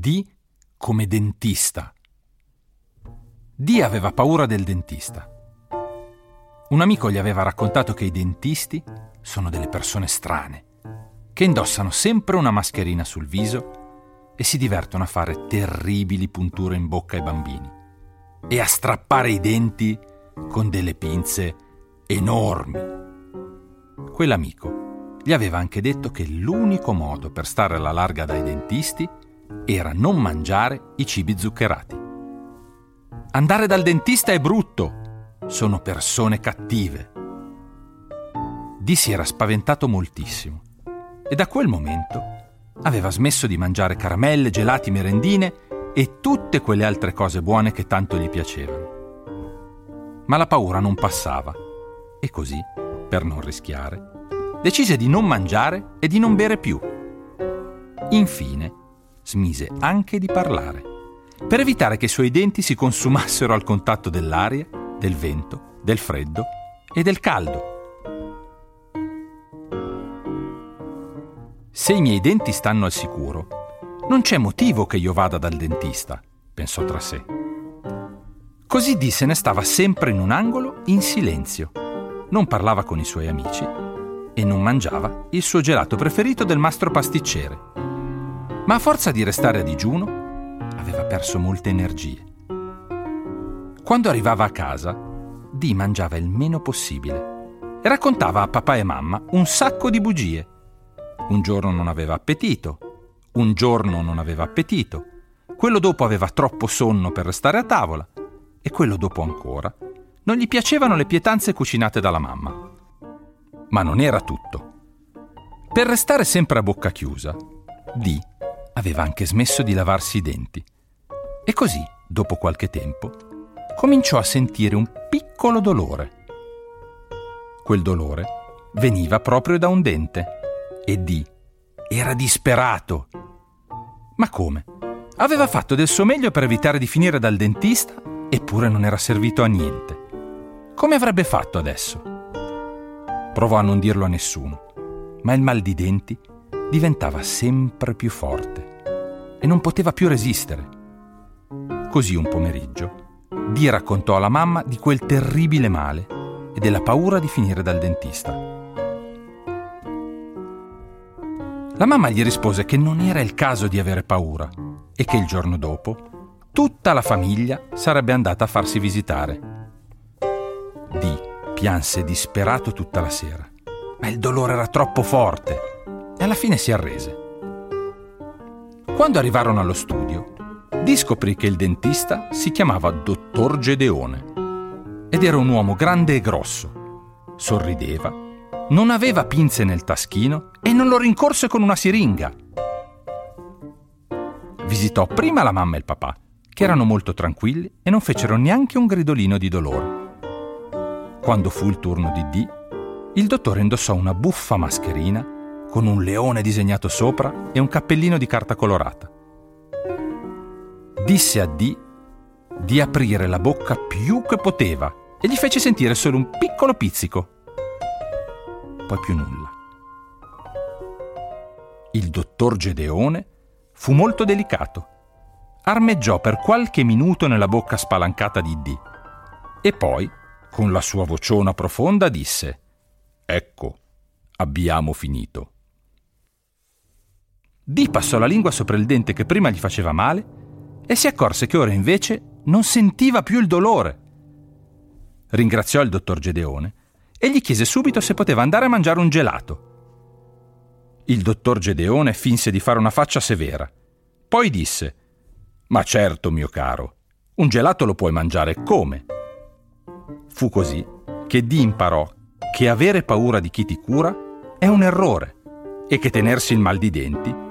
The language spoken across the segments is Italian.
D come dentista. D aveva paura del dentista. Un amico gli aveva raccontato che i dentisti sono delle persone strane, che indossano sempre una mascherina sul viso e si divertono a fare terribili punture in bocca ai bambini e a strappare i denti con delle pinze enormi. Quell'amico gli aveva anche detto che l'unico modo per stare alla larga dai dentisti era non mangiare i cibi zuccherati. Andare dal dentista è brutto, sono persone cattive. Dee si era spaventato moltissimo e da quel momento aveva smesso di mangiare caramelle, gelati, merendine e tutte quelle altre cose buone che tanto gli piacevano. Ma la paura non passava e così, per non rischiare, decise di non mangiare e di non bere più. Infine, smise anche di parlare, per evitare che i suoi denti si consumassero al contatto dell'aria, del vento, del freddo e del caldo. Se i miei denti stanno al sicuro, non c'è motivo che io vada dal dentista, pensò tra sé. Così Dee se ne stava sempre in un angolo in silenzio. Non parlava con i suoi amici e non mangiava il suo gelato preferito del mastro pasticcere ma a forza di restare a digiuno aveva perso molte energie. Quando arrivava a casa, Dee mangiava il meno possibile e raccontava a papà e mamma un sacco di bugie. Un giorno non aveva appetito, un giorno non aveva appetito, quello dopo aveva troppo sonno per restare a tavola e quello dopo ancora non gli piacevano le pietanze cucinate dalla mamma. Ma non era tutto. Per restare sempre a bocca chiusa, Dee aveva anche smesso di lavarsi i denti. E così, dopo qualche tempo, cominciò a sentire un piccolo dolore. Quel dolore veniva proprio da un dente e Dee era disperato. Ma come? Aveva fatto del suo meglio per evitare di finire dal dentista, eppure non era servito a niente. Come avrebbe fatto adesso? Provò a non dirlo a nessuno, ma il mal di denti diventava sempre più forte e non poteva più resistere. Così un pomeriggio Dee raccontò alla mamma di quel terribile male e della paura di finire dal dentista. La mamma gli rispose che non era il caso di avere paura e che il giorno dopo tutta la famiglia sarebbe andata a farsi visitare. Dee pianse disperato tutta la sera, ma il dolore era troppo forte alla fine si arrese. Quando arrivarono allo studio, Dee scoprì che il dentista si chiamava Dottor Gedeone ed era un uomo grande e grosso. Sorrideva, non aveva pinze nel taschino e non lo rincorse con una siringa. Visitò prima la mamma e il papà, che erano molto tranquilli e non fecero neanche un gridolino di dolore. Quando fu il turno di Dee, il dottore indossò una buffa mascherina con un leone disegnato sopra e un cappellino di carta colorata. Disse a Dee di aprire la bocca più che poteva e gli fece sentire solo un piccolo pizzico. Poi più nulla. Il dottor Gedeone fu molto delicato. Armeggiò per qualche minuto nella bocca spalancata di Dee e poi, con la sua vociona profonda, disse: Ecco, abbiamo finito. Dee passò la lingua sopra il dente che prima gli faceva male e si accorse che ora invece non sentiva più il dolore. Ringraziò il dottor Gedeone e gli chiese subito se poteva andare a mangiare un gelato. Il dottor Gedeone finse di fare una faccia severa. Poi disse: Ma certo, mio caro, un gelato lo puoi mangiare come? Fu così che Dee imparò che avere paura di chi ti cura è un errore e che tenersi il mal di denti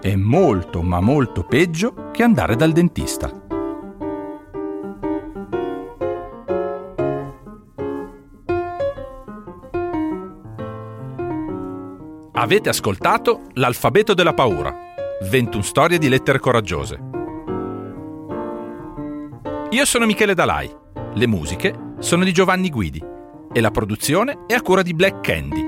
è molto ma molto peggio che andare dal dentista. Avete ascoltato L'alfabeto della paura, 21 storie di lettere coraggiose. Io sono Michele Dalai, le musiche sono di Giovanni Guidi e la produzione è a cura di Black Candy.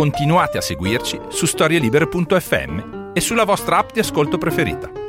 Continuate a seguirci su storielibere.fm e sulla vostra app di ascolto preferita.